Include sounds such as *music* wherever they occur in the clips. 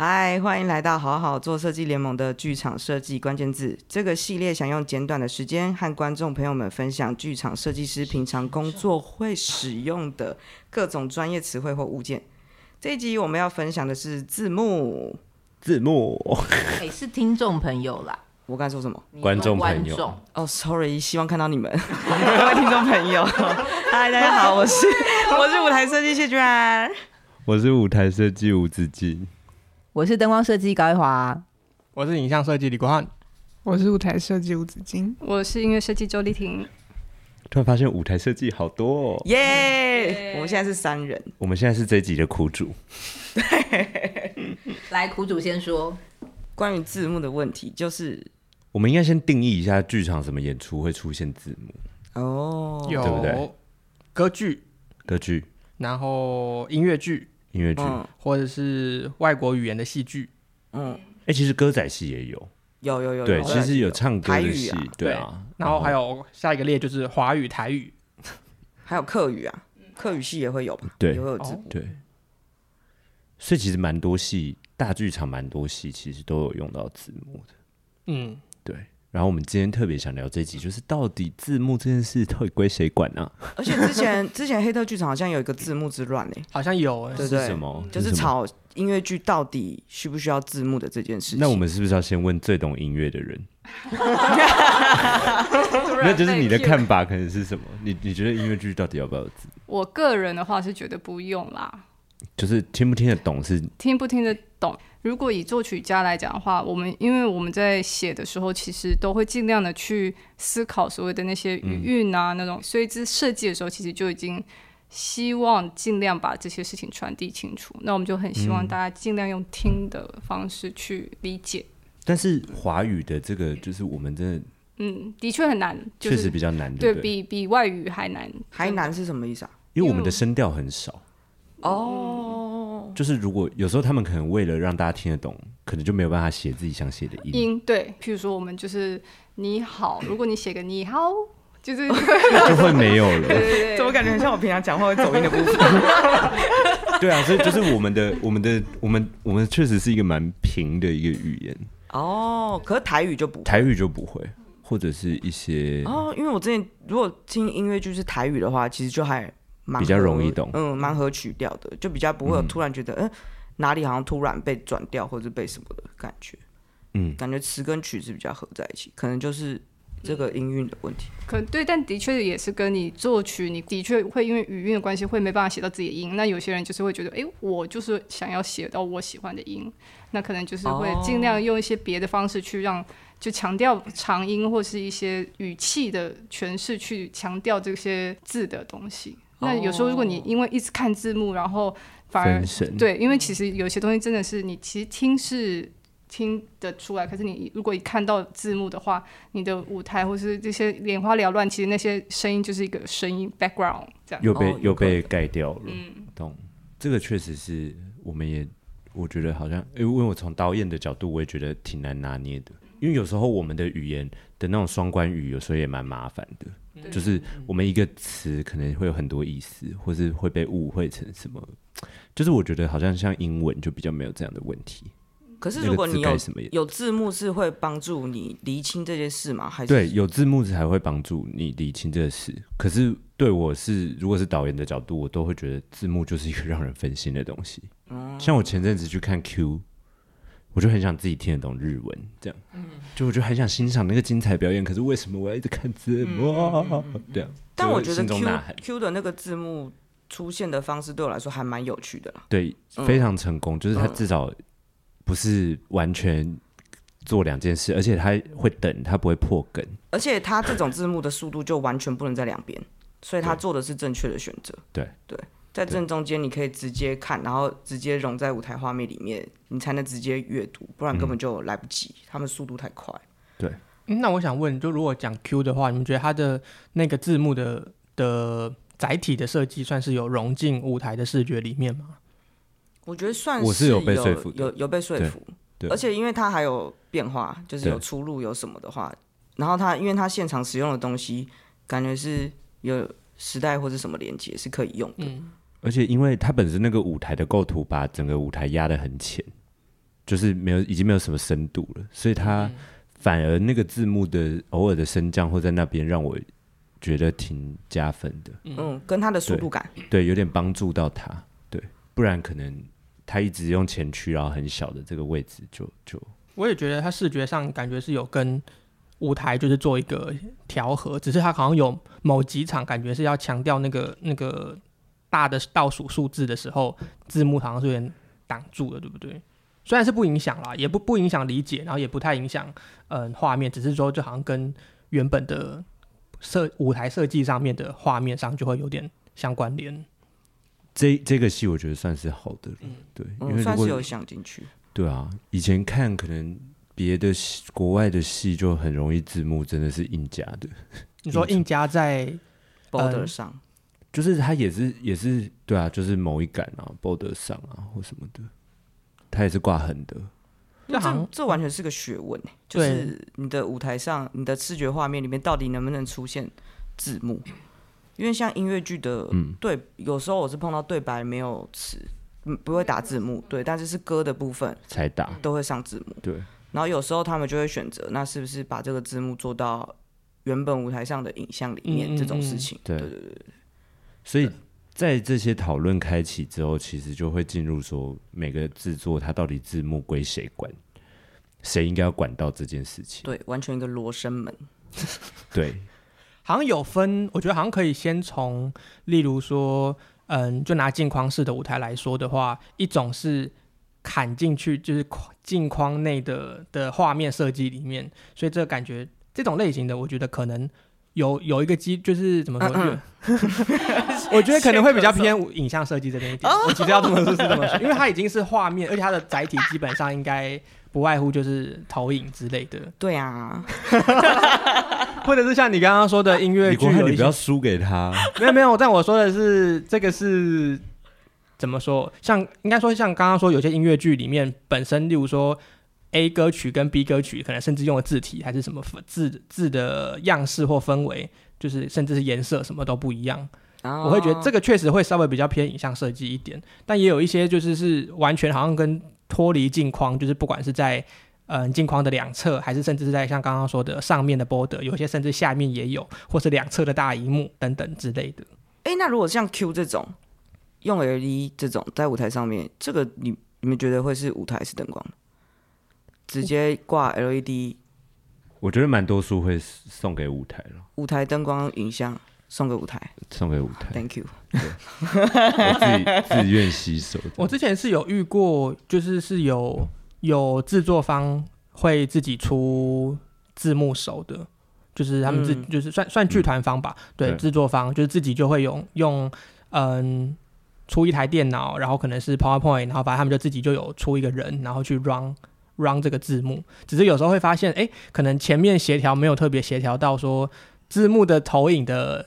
嗨，欢迎来到好好做设计联盟的剧场设计关键字这个系列，想用简短的时间和观众朋友们分享剧场设计师平常工作会使用的各种专业词汇或物件。这一集我们要分享的是字幕，字幕，哎、欸，是听众朋友啦。我刚才说什么？观众朋友。哦、oh,，sorry，希望看到你们，*laughs* 各位听众朋友。嗨，大家好，我是 *laughs* 我是舞台设计谢君然，我是舞台设计吴子敬。我是灯光设计高一华，我是影像设计李国汉，我是舞台设计吴子金，我是音乐设计周丽婷。突然发现舞台设计好多哦，耶！我们现在是三人，我们现在是这一集的苦主。对，来苦主先说。关于字幕的问题，就是我们应该先定义一下剧场什么演出会出现字幕哦，有对不对？歌剧、歌剧，然后音乐剧。音乐剧，或者是外国语言的戏剧，嗯，哎、欸，其实歌仔戏也有，有有有，对，其实有唱歌的戏，啊对啊，然后还有下一个列就是华语、台语，*laughs* 还有客语啊，客语系也会有吧？对，也会有字幕，对，所以其实蛮多戏，大剧场蛮多戏，其实都有用到字幕的，嗯，对。然后我们今天特别想聊这集，就是到底字幕这件事到底归谁管呢、啊？而且之前之前黑特剧场好像有一个字幕之乱呢、欸，好像有、欸，对对，是什么？就是吵音乐剧到底需不需要字幕的这件事情。那我们是不是要先问最懂音乐的人？*laughs* 那就是你的看法可能是什么？你你觉得音乐剧到底要不要字？我个人的话是觉得不用啦，就是听不听得懂是听不听得懂。如果以作曲家来讲的话，我们因为我们在写的时候，其实都会尽量的去思考所谓的那些语韵啊，嗯、那种，所以这设计的时候，其实就已经希望尽量把这些事情传递清楚。那我们就很希望大家尽量用听的方式去理解。嗯、但是华语的这个，就是我们真的，嗯，的确很难，确实比较难，对，对，比比外语还难。还难是什么意思啊？因为我们的声调很少。哦，就是如果有时候他们可能为了让大家听得懂，可能就没有办法写自己想写的音。音对，譬如说我们就是你好，如果你写个你好，就是 *laughs* 就会没有了。对对对，*laughs* 怎么感觉很像我平常讲话会走音的部分？*laughs* 对啊，所以就是我们的、我们的、我们、我们确实是一个蛮平的一个语言。哦，可是台语就不，台语就不会，或者是一些哦，因为我之前如果听音乐剧是台语的话，其实就还蛮。比较容易懂，嗯，蛮合曲调的，就比较不会有突然觉得，嗯、欸，哪里好像突然被转调或者被什么的感觉，嗯，感觉词跟曲是比较合在一起，可能就是这个音韵的问题。可能对，但的确也是跟你作曲，你的确会因为语韵的关系，会没办法写到自己的音。那有些人就是会觉得，哎、欸，我就是想要写到我喜欢的音，那可能就是会尽量用一些别的方式去让，就强调长音或是一些语气的诠释，去强调这些字的东西。那有时候，如果你因为一直看字幕，然后反而对，因为其实有些东西真的是你其实听是听得出来，可是你如果一看到字幕的话，你的舞台或是这些眼花缭乱，其实那些声音就是一个声音 background 这样，又被又被盖掉了。嗯，懂。这个确实是我们也我觉得好像，因为我从导演的角度，我也觉得挺难拿捏的，因为有时候我们的语言的那种双关语，有时候也蛮麻烦的。就是我们一个词可能会有很多意思，或是会被误会成什么。就是我觉得好像像英文就比较没有这样的问题。可是如果你有有字幕，是会帮助你厘清这件事吗？还是对，有字幕才会帮助你厘清这个事。可是对我是，如果是导演的角度，我都会觉得字幕就是一个让人分心的东西。嗯，像我前阵子去看 Q。我就很想自己听得懂日文，这样，嗯、就我就很想欣赏那个精彩表演。可是为什么我要一直看字幕？这样，但我觉得 Q Q 的那个字幕出现的方式对我来说还蛮有趣的啦。对，非常成功，嗯、就是他至少不是完全做两件事，而且他会等，他不会破梗。而且他这种字幕的速度就完全不能在两边，所以他做的是正确的选择。对对。在正中间，你可以直接看，然后直接融在舞台画面里面，你才能直接阅读，不然根本就来不及。嗯、他们速度太快。对、嗯，那我想问，就如果讲 Q 的话，你们觉得它的那个字幕的的载体的设计，算是有融进舞台的视觉里面吗？我觉得算我是有被说服的有有被说服，对，而且因为它还有变化，就是有出入有什么的话，然后它因为它现场使用的东西，感觉是有时代或者什么连接是可以用的。嗯，而且因为它本身那个舞台的构图把整个舞台压得很浅，就是没有已经没有什么深度了，所以它反而那个字幕的偶尔的升降或在那边让我觉得挺加分的。嗯，跟它的速度感，对，对，有点帮助到他。对，不然可能。他一直用前驱，然后很小的这个位置就，就我也觉得他视觉上感觉是有跟舞台就是做一个调和，只是他好像有某几场感觉是要强调那个那个大的倒数数字的时候，字幕好像是有点挡住了，对不对？虽然是不影响啦，也不不影响理解，然后也不太影响嗯画面，只是说就好像跟原本的设舞台设计上面的画面上就会有点相关联。这这个戏我觉得算是好的了，嗯、对，因为算是有想进去。对啊，以前看可能别的国外的戏就很容易字幕真的是硬加的。*laughs* 你说硬加在 border 上，*laughs* 嗯、就是它也是也是对啊，就是某一杆啊 border 上啊或什么的，它也是挂横的。这这完全是个学问，就是你的舞台上，你的视觉画面里面到底能不能出现字幕？因为像音乐剧的，嗯，对，有时候我是碰到对白没有词，嗯，不会打字幕，对，但是是歌的部分才打，都会上字幕，对。然后有时候他们就会选择，那是不是把这个字幕做到原本舞台上的影像里面这种事情？对对对对。所以在这些讨论开启之后，其实就会进入说每个制作它到底字幕归谁管，谁应该要管到这件事情？对，完全一个罗生门。对。好像有分，我觉得好像可以先从，例如说，嗯，就拿镜框式的舞台来说的话，一种是砍进去，就是镜框内的的画面设计里面，所以这个感觉这种类型的，我觉得可能有有一个机，就是怎么说？嗯嗯 *laughs* 我觉得可能会比较偏影像设计这边一点。我其实要这么说，是这么说，因为它已经是画面，而且它的载体基本上应该不外乎就是投影之类的。对啊。*laughs* 或者是像你刚刚说的音乐剧，你不要输给他。没 *laughs* 有没有，但我说的是这个是怎么说？像应该说像刚刚说，有些音乐剧里面本身，例如说 A 歌曲跟 B 歌曲，可能甚至用的字体还是什么字字的样式或氛围，就是甚至是颜色什么都不一样。Oh. 我会觉得这个确实会稍微比较偏影像设计一点，但也有一些就是是完全好像跟脱离镜框，就是不管是在。嗯，镜框的两侧，还是甚至是在像刚刚说的上面的 border，有些甚至下面也有，或是两侧的大荧幕等等之类的。哎、欸，那如果像 Q 这种用 LED 这种在舞台上面，这个你你们觉得会是舞台还是灯光？直接挂 LED？我觉得蛮多数会送给舞台了。舞台灯光影像送给舞台，送给舞台。Thank you。*laughs* 我自己自愿吸收。我之前是有遇过，就是是有。有制作方会自己出字幕手的，就是他们自、嗯、就是算算剧团方吧，嗯、对，制作方就是自己就会用用嗯出一台电脑，然后可能是 PowerPoint，然后反正他们就自己就有出一个人，然后去 run run 这个字幕。只是有时候会发现，哎，可能前面协调没有特别协调到说字幕的投影的。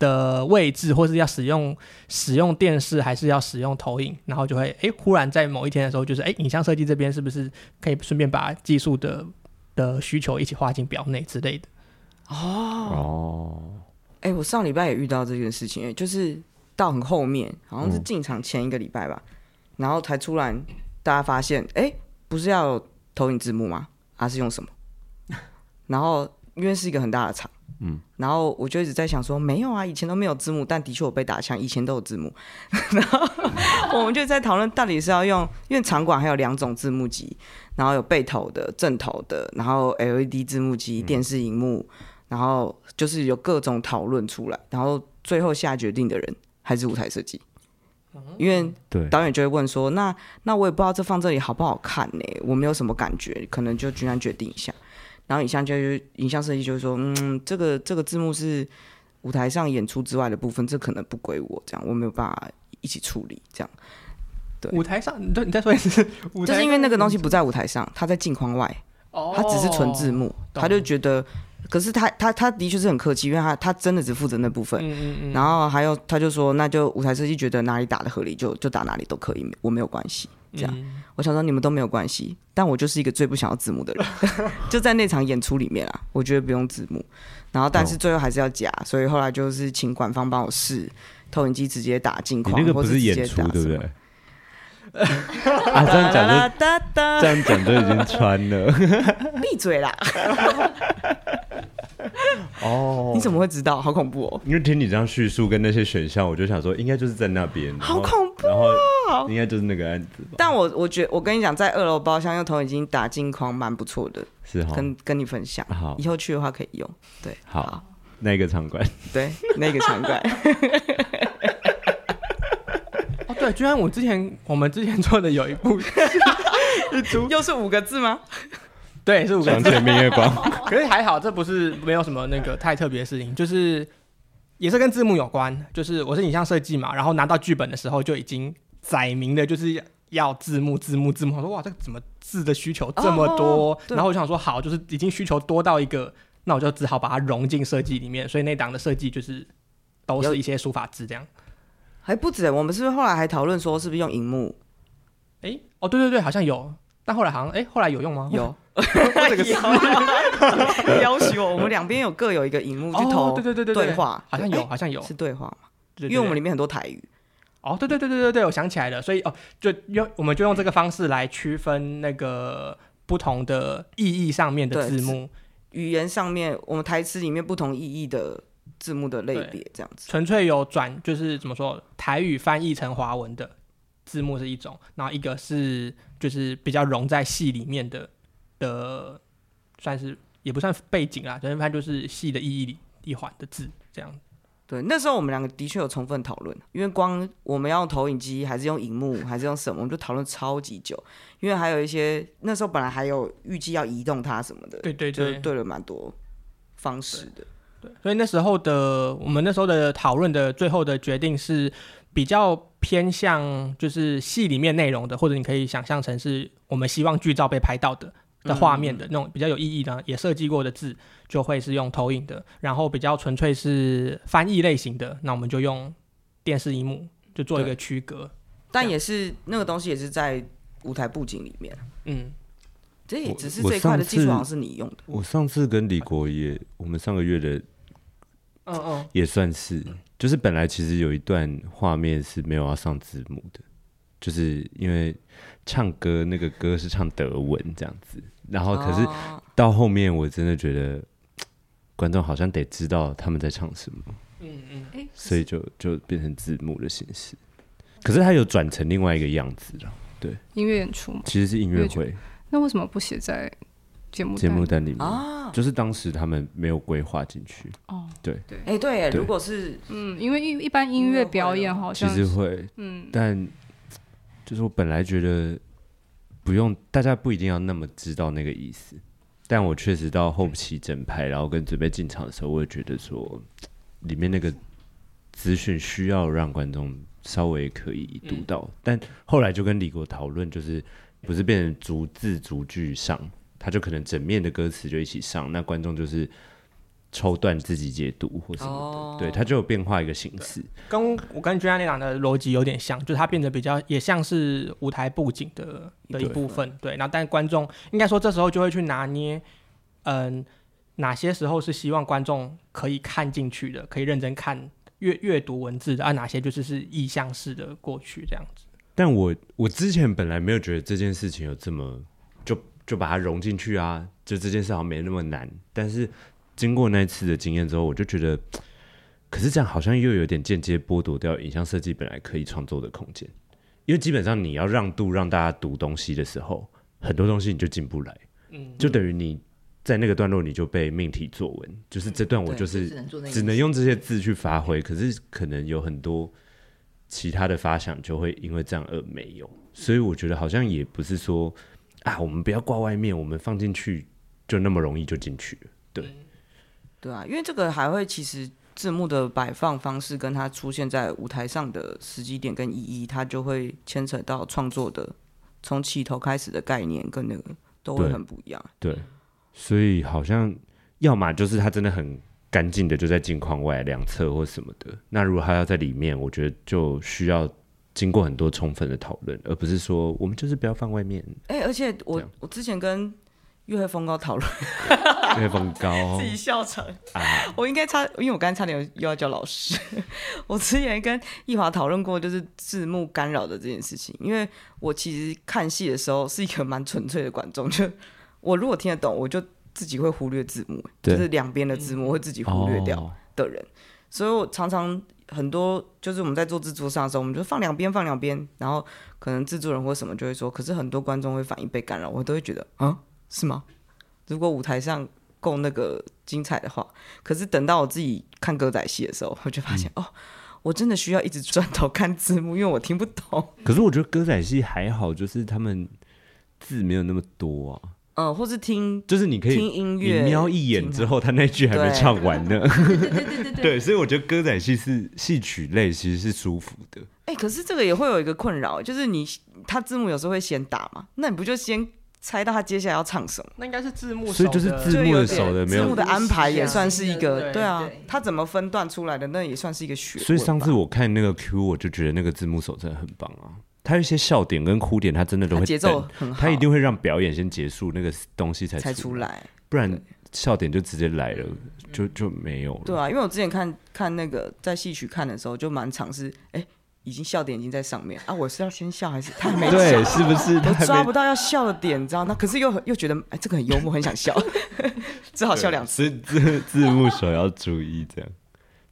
的位置，或是要使用使用电视，还是要使用投影，然后就会诶，忽然在某一天的时候，就是诶，影像设计这边是不是可以顺便把技术的的需求一起画进表内之类的？哦哦，哎，我上礼拜也遇到这件事情，就是到很后面，好像是进场前一个礼拜吧，嗯、然后才突然大家发现，哎，不是要投影字幕吗？还、啊、是用什么？然后因为是一个很大的场。嗯，然后我就一直在想说，没有啊，以前都没有字幕，但的确我被打枪，以前都有字幕。*laughs* 然后我们就在讨论到底是要用，因为场馆还有两种字幕机，然后有背投的、正投的，然后 LED 字幕机、电视荧幕，然后就是有各种讨论出来，然后最后下决定的人还是舞台设计，因为导演就会问说，那那我也不知道这放这里好不好看呢，我没有什么感觉，可能就居然决定一下。然后影像就是影像设计，就是说，嗯，这个这个字幕是舞台上演出之外的部分，这可能不归我，这样我没有办法一起处理，这样。对，舞台上，你你再说一次，就是因为那个东西不在舞台上，它在镜框外，它只是纯字幕，他就觉得可是他他他的确是很客气，因为他他真的只负责那部分。嗯嗯嗯。然后还有他就说，那就舞台设计觉得哪里打的合理就就打哪里都可以，我没有关系。这样，嗯我想说你们都没有关系，但我就是一个最不想要字幕的人，*laughs* 就在那场演出里面啊，我觉得不用字幕。然后但是最后还是要加，所以后来就是请管方帮我试投影机直接打镜框，你那个不是演出对不对？*laughs* 啊，这样讲就这样讲就已经穿了。*laughs* 闭嘴啦！*laughs* 哦，你怎么会知道？好恐怖哦！因为听你这样叙述跟那些选项，我就想说应该就是在那边。好恐怖然后应该就是那个案子吧。但我我觉得我跟你讲，在二楼包厢用投影机打镜框蛮不错的，是哈，跟跟你分享。好，以后去的话可以用。对，好，那个场馆，对，那个场馆。哦，对，居然我之前我们之前做的有一部一出，*laughs* 又是五个字吗？*laughs* 对，是五个字。床前明月光。*laughs* 可是还好，这不是没有什么那个太特别的事情，就是也是跟字幕有关。就是我是影像设计嘛，然后拿到剧本的时候就已经载明的，就是要字幕、字幕、字幕。我说哇，这个怎么字的需求这么多？哦、然后我想说好，就是已经需求多到一个，那我就只好把它融进设计里面。所以那档的设计就是都是一些书法字这样。还不止，我们是不是后来还讨论说是不是用荧幕？哎，哦，对对对，好像有。但后来好像，哎，后来有用吗？有。*laughs* 这个 *laughs* 要求我们两边有各有一个荧幕去投，对对对对对话，好像有，好像有是对话嘛？因为我们里面很多台语。哦，对对对对对对，我想起来了，所以哦，就用我们就用这个方式来区分那个不同的意义上面的字幕，语言上面我们台词里面不同意义的字幕的类别，这样子。纯粹有转，就是怎么说，台语翻译成华文的字幕是一种，然后一个是就是比较融在戏里面的。的算是也不算背景啦，反正它就是戏的意义里一环的字这样。对，那时候我们两个的确有充分讨论，因为光我们要用投影机还是用荧幕还是用什么，我们就讨论超级久。因为还有一些那时候本来还有预计要移动它什么的，对对对，就对了蛮多方式的。对，所以那时候的我们那时候的讨论的最后的决定是比较偏向就是戏里面内容的，或者你可以想象成是我们希望剧照被拍到的。的画面的那种比较有意义的，也设计过的字，就会是用投影的。然后比较纯粹是翻译类型的，那我们就用电视荧幕，就做一个区隔。但也是那个东西也是在舞台布景里面。嗯，这也只是这一块的技术，好像是你用的。我上次跟李国也，我们上个月的，嗯嗯，也算是，就是本来其实有一段画面是没有要上字幕的，就是因为。唱歌那个歌是唱德文这样子，然后可是到后面我真的觉得、哦、观众好像得知道他们在唱什么，嗯嗯，所以就就变成字幕的形式。可是他有转成另外一个样子了，对，音乐演出其实是音乐会。那为什么不写在节目节目单。里面啊？就是当时他们没有规划进去。哦。对。对，哎对，如果是嗯，因为一一般音乐表演好像其实会，嗯，但。就是我本来觉得不用，大家不一定要那么知道那个意思，但我确实到后期整排，然后跟准备进场的时候，我也觉得说里面那个资讯需要让观众稍微可以读到，嗯、但后来就跟李国讨论，就是不是变成逐字逐句上，他就可能整面的歌词就一起上，那观众就是。抽断自己解读或什么的，oh. 对，他就有变化一个形式。跟我跟君安那档的逻辑有点像，就是它变得比较也像是舞台布景的的一部分。对，对，然后但观众应该说这时候就会去拿捏，嗯，哪些时候是希望观众可以看进去的，可以认真看阅阅读文字的，而、啊、哪些就是是意象式的过去这样子。但我我之前本来没有觉得这件事情有这么就就把它融进去啊，就这件事好像没那么难，但是。经过那次的经验之后，我就觉得，*tsk* 可是这样好像又有点间接剥夺掉影像设计本来可以创作的空间，因为基本上你要让渡让大家读东西的时候，很多东西你就进不来，嗯，就等于你在那个段落你就被命题作文，就是这段我就是只能用这些字去发挥，可是可能有很多其他的发想就会因为这样而没有，所以我觉得好像也不是说啊，我们不要挂外面，我们放进去就那么容易就进去了，对。对啊，因为这个还会其实字幕的摆放方式跟它出现在舞台上的时机点跟意义，它就会牵扯到创作的从起头开始的概念跟那个都会很不一样。对，对，所以好像要么就是它真的很干净的就在镜框外两侧或什么的。那如果它要在里面，我觉得就需要经过很多充分的讨论，而不是说我们就是不要放外面。哎、欸，而且我我之前跟月黑风高讨论，*laughs* 月黑风高自己笑场啊！我应该差，因为我刚才差点又要叫老师。*laughs* 我之前跟易华讨论过，就是字幕干扰的这件事情。因为我其实看戏的时候是一个蛮纯粹的观众，就我如果听得懂，我就自己会忽略字幕，就是两边的字幕会自己忽略掉的人。所以我常常很多就是我们在做制作上的时候，我们就放两边放两边，然后可能制作人或什么就会说，可是很多观众会反应被干扰，我都会觉得啊。是吗？如果舞台上够那个精彩的话，可是等到我自己看歌仔戏的时候，我就发现、嗯、哦，我真的需要一直转头看字幕，因为我听不懂。可是我觉得歌仔戏还好，就是他们字没有那么多啊。嗯，或是听，就是你可以听音乐，你瞄一眼之后，他那句还没唱完呢。*laughs* 对对对对 *laughs* 对，所以我觉得歌仔戏是戏曲类，其实是舒服的。哎、欸，可是这个也会有一个困扰，就是你他字幕有时候会先打嘛，那你不就先？猜到他接下来要唱什么？那应该是字幕手，所以就是字幕的手的，没有字幕的安排也算是一个，对啊，他怎么分段出来的，那也算是一个学。所以上次我看那个 Q，我就觉得那个字幕手真的很棒啊，他有一些笑点跟哭点，他真的都会节奏很好，他一定会让表演先结束，那个东西才才出来，不然笑点就直接来了，就就没有了。对啊，因为我之前看看那个在戏曲看的时候，就蛮尝试哎。已经笑点已经在上面啊！我是要先笑还是他还没笑？对，是不是？我抓不到要笑的点，你知道？那可是又又觉得哎，这个很幽默，很想笑，*laughs* 只好笑两次。字字幕手要注意这样。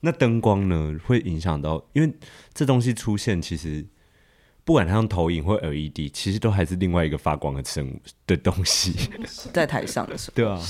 那灯光呢？会影响到？因为这东西出现，其实不管它用投影或 LED，其实都还是另外一个发光的生物的东西，*laughs* 在台上的时候，对啊。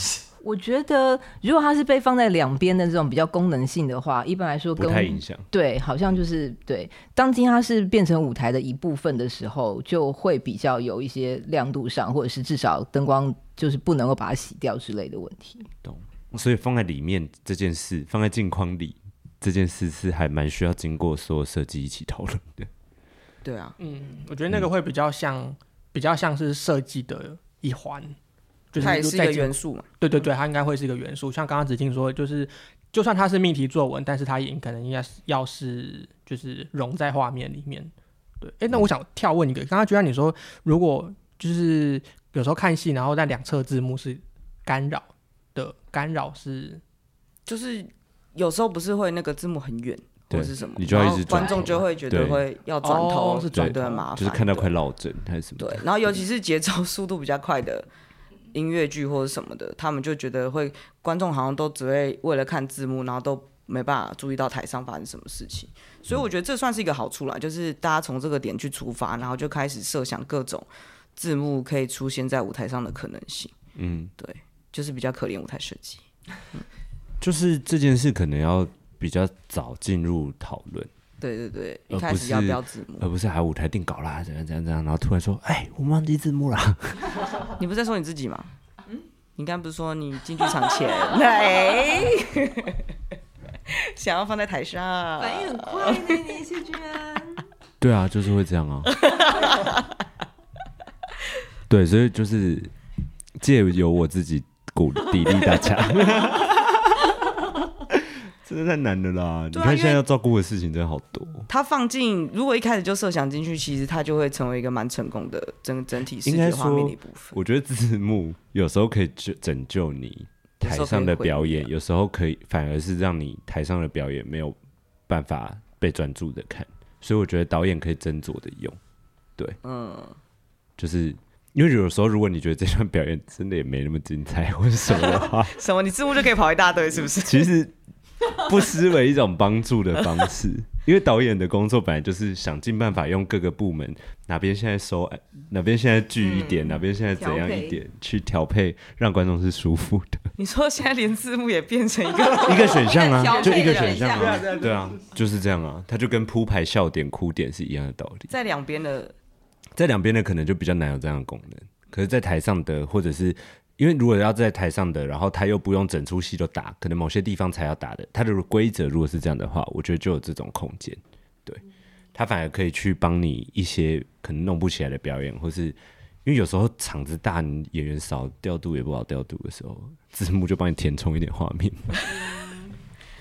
我觉得，如果它是被放在两边的这种比较功能性的话，一般来说跟不太影响。对，好像就是对。当今它是变成舞台的一部分的时候，就会比较有一些亮度上，或者是至少灯光就是不能够把它洗掉之类的问题。懂。所以放在里面这件事，放在镜框里这件事是还蛮需要经过所有设计一起讨论的。对啊，嗯，我觉得那个会比较像，嗯、比较像是设计的一环。就是它也是一个元素嘛？对对对，它应该会是一个元素。像刚刚子静说，就是就算它是命题作文，但是它也可能应该是要是就是融在画面里面。对，哎、欸，那我想跳问一个，刚刚居然你说，如果就是有时候看戏，然后在两侧字幕是干扰的，干扰是就是有时候不是会那个字幕很远或者是什么，你就要一直观众就会觉得会要转头，哦、是转的麻烦，就是看到快落枕还是什么？对，然后尤其是节奏 *laughs* 速度比较快的。音乐剧或者什么的，他们就觉得会观众好像都只会为了看字幕，然后都没办法注意到台上发生什么事情。所以我觉得这算是一个好处啦，就是大家从这个点去出发，然后就开始设想各种字幕可以出现在舞台上的可能性。嗯，对，就是比较可怜舞台设计。嗯，*laughs* 就是这件事可能要比较早进入讨论。对对对，一开始要标字幕，而不是还舞台定稿啦，怎样怎样怎样，然后突然说，哎，我们忘记字幕了。*laughs* 你不是在说你自己吗？嗯，你刚不是说你进剧场前，*laughs* 哎，*laughs* 想要放在台上，反应很快呢，你是居然。对啊，就是会这样啊。对，所以就是借由我自己鼓励励大家。真的太难了啦！啊、你看现在要照顾的事情真的好多。他放进，如果一开始就设想进去，其实他就会成为一个蛮成功的整整体视觉画面的一部分。我觉得字幕有时候可以拯拯救你台上的表演，有时候可以反而是让你台上的表演没有办法被专注的看。所以我觉得导演可以斟酌的用。对，嗯，就是因为有时候如果你觉得这段表演真的也没那么精彩，或者什么的话，*laughs* 什么你字幕就可以跑一大堆，是不是？其实。*laughs* 不失为一种帮助的方式，因为导演的工作本来就是想尽办法用各个部门哪边现在收，哪边现在聚一点，嗯、哪边现在怎样一点去调配，让观众是舒服的。你说现在连字幕也变成一个一个选项啊，*laughs* 就一个选项啊，对啊，就是这样啊，它就跟铺排笑点、哭点是一样的道理。在两边的，在两边的可能就比较难有这样的功能，可是，在台上的或者是。因为如果要在台上的，然后他又不用整出戏都打，可能某些地方才要打的，他的规则如果是这样的话，我觉得就有这种空间，对，他反而可以去帮你一些可能弄不起来的表演，或是因为有时候场子大，演员少，调度也不好调度的时候，字幕就帮你填充一点画面。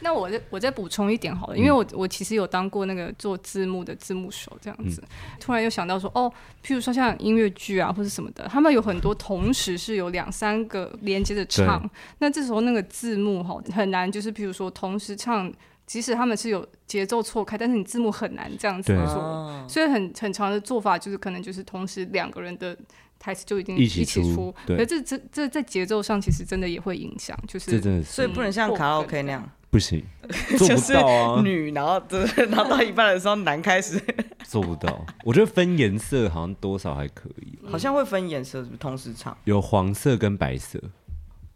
那我再我再补充一点好了，因为我我其实有当过那个做字幕的字幕手这样子，嗯、突然又想到说，哦，譬如说像音乐剧啊或者什么的，他们有很多 *laughs* 同时是有两三个连接着唱，那这时候那个字幕哈很难，就是譬如说同时唱，即使他们是有节奏错开，但是你字幕很难这样子做，对所以很很长的做法就是可能就是同时两个人的台词就已经一起出，可是这这这在节奏上其实真的也会影响，就是，是所以不能像卡拉 OK 那样。不行，*laughs* 做不到啊！女，然后然后到一半的时候，男开始做不到。我觉得分颜色好像多少还可以，好像会分颜色，是不是同时唱？有黄色跟白色，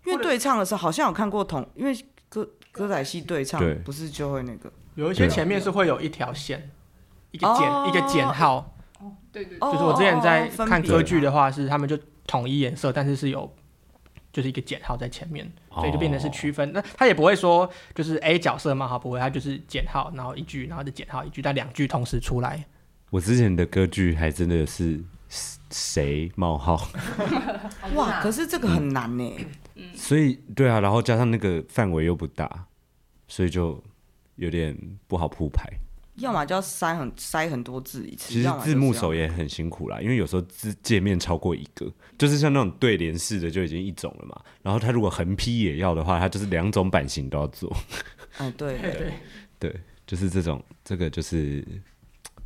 因为对唱的时候好像有看过同，因为歌歌仔戏对唱，对不是就会那个有一些前面是会有一条线，一个减一个减号。哦，对对，就是我之前在看歌剧的话，是他们就统一颜色，但是是有。就是一个减号在前面，所以就变成是区分。那他也不会说就是 A 角色嘛，哈，不会，他就是减号，然后一句，然后就减号一句，但两句同时出来。我之前的歌剧还真的是谁冒号？哇，可是这个很难呢。所以对啊，然后加上那个范围又不大，所以就有点不好铺排。要么就要塞很塞很多字一次，其实字幕手也很辛苦啦，因为有时候字界面超过一个，就是像那种对联式的就已经一种了嘛。然后他如果横批也要的话，他就是两种版型都要做。嗯，对对 *laughs* 对，就是这种，这个就是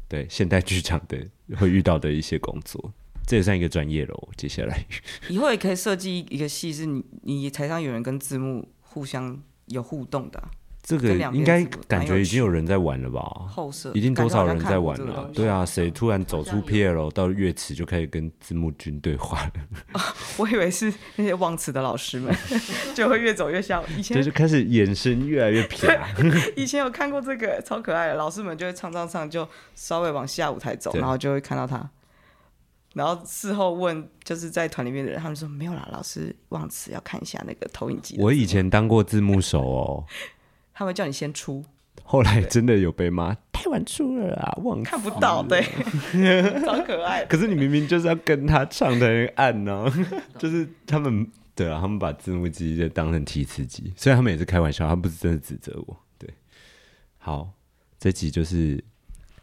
对现代剧场的会遇到的一些工作，这也算一个专业喽。接下来 *laughs* 以后也可以设计一个戏，是你你台上有人跟字幕互相有互动的啊。这个应该感觉已经有人在玩了吧？后设一定多少人在玩了？对啊，谁突然走出 PL 到乐池就开始跟字幕君对话了？我以为是那些忘词的老师们，*laughs* 就会越走越像以前，就开始眼神越来越 *laughs* 偏。以前有看过这个超可爱的，老师们就会唱唱唱，就稍微往下舞台走，然后就会看到他，然后事后问就是在团里面的人，他们说没有啦，老师忘词要看一下那个投影机。我以前当过字幕手哦。他会叫你先出，后来真的有被骂太晚出了啊，忘看不到，对，*laughs* 超可爱。可是你明明就是要跟他唱的很暗呢，*laughs* 就是他们对啊，他们把字幕机就当成提词机，虽然他们也是开玩笑，他们不是真的指责我。对，好，这集就是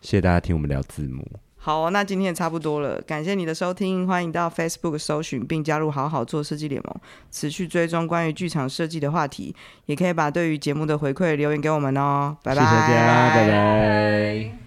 谢谢大家听我们聊字幕。好，那今天也差不多了，感谢你的收听，欢迎到 Facebook 搜寻并加入好好做设计联盟，持续追踪关于剧场设计的话题，也可以把对于节目的回馈留言给我们哦，拜拜，谢谢大家，拜拜。